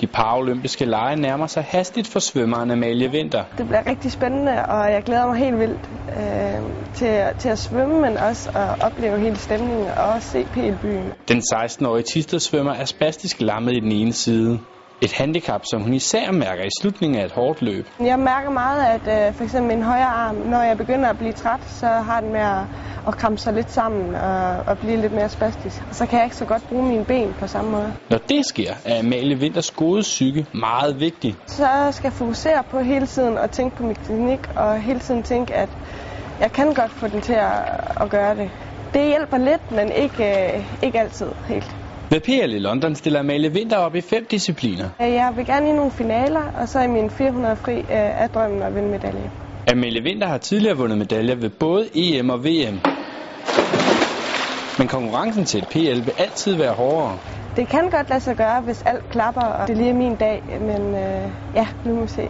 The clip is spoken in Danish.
De paralympiske lege nærmer sig hastigt for svømmeren Amalie Vinter. Det bliver rigtig spændende, og jeg glæder mig helt vildt øh, til, til at svømme, men også at opleve hele stemningen og også se PL-byen. Den 16-årige Tisted svømmer er spastisk lammet i den ene side. Et handicap, som hun især mærker i slutningen af et hårdt løb. Jeg mærker meget, at øh, for eksempel min højre arm, når jeg begynder at blive træt, så har den med at, at krampe sig lidt sammen og, og blive lidt mere spastisk. Og så kan jeg ikke så godt bruge mine ben på samme måde. Når det sker, er Amalie Winters gode psyke meget vigtig. Så skal jeg fokusere på hele tiden at tænke på min teknik og hele tiden tænke, at jeg kan godt få den til at, at gøre det. Det hjælper lidt, men ikke, øh, ikke altid helt. Ved PL i London stiller Amalie Winter op i fem discipliner. Jeg vil gerne i nogle finaler, og så i min 400 fri øh, er drømmen at vinde medalje. Amalie Winter har tidligere vundet medaljer ved både EM og VM. Men konkurrencen til et PL vil altid være hårdere. Det kan godt lade sig gøre, hvis alt klapper, og det lige er min dag, men øh, ja, nu må vi se.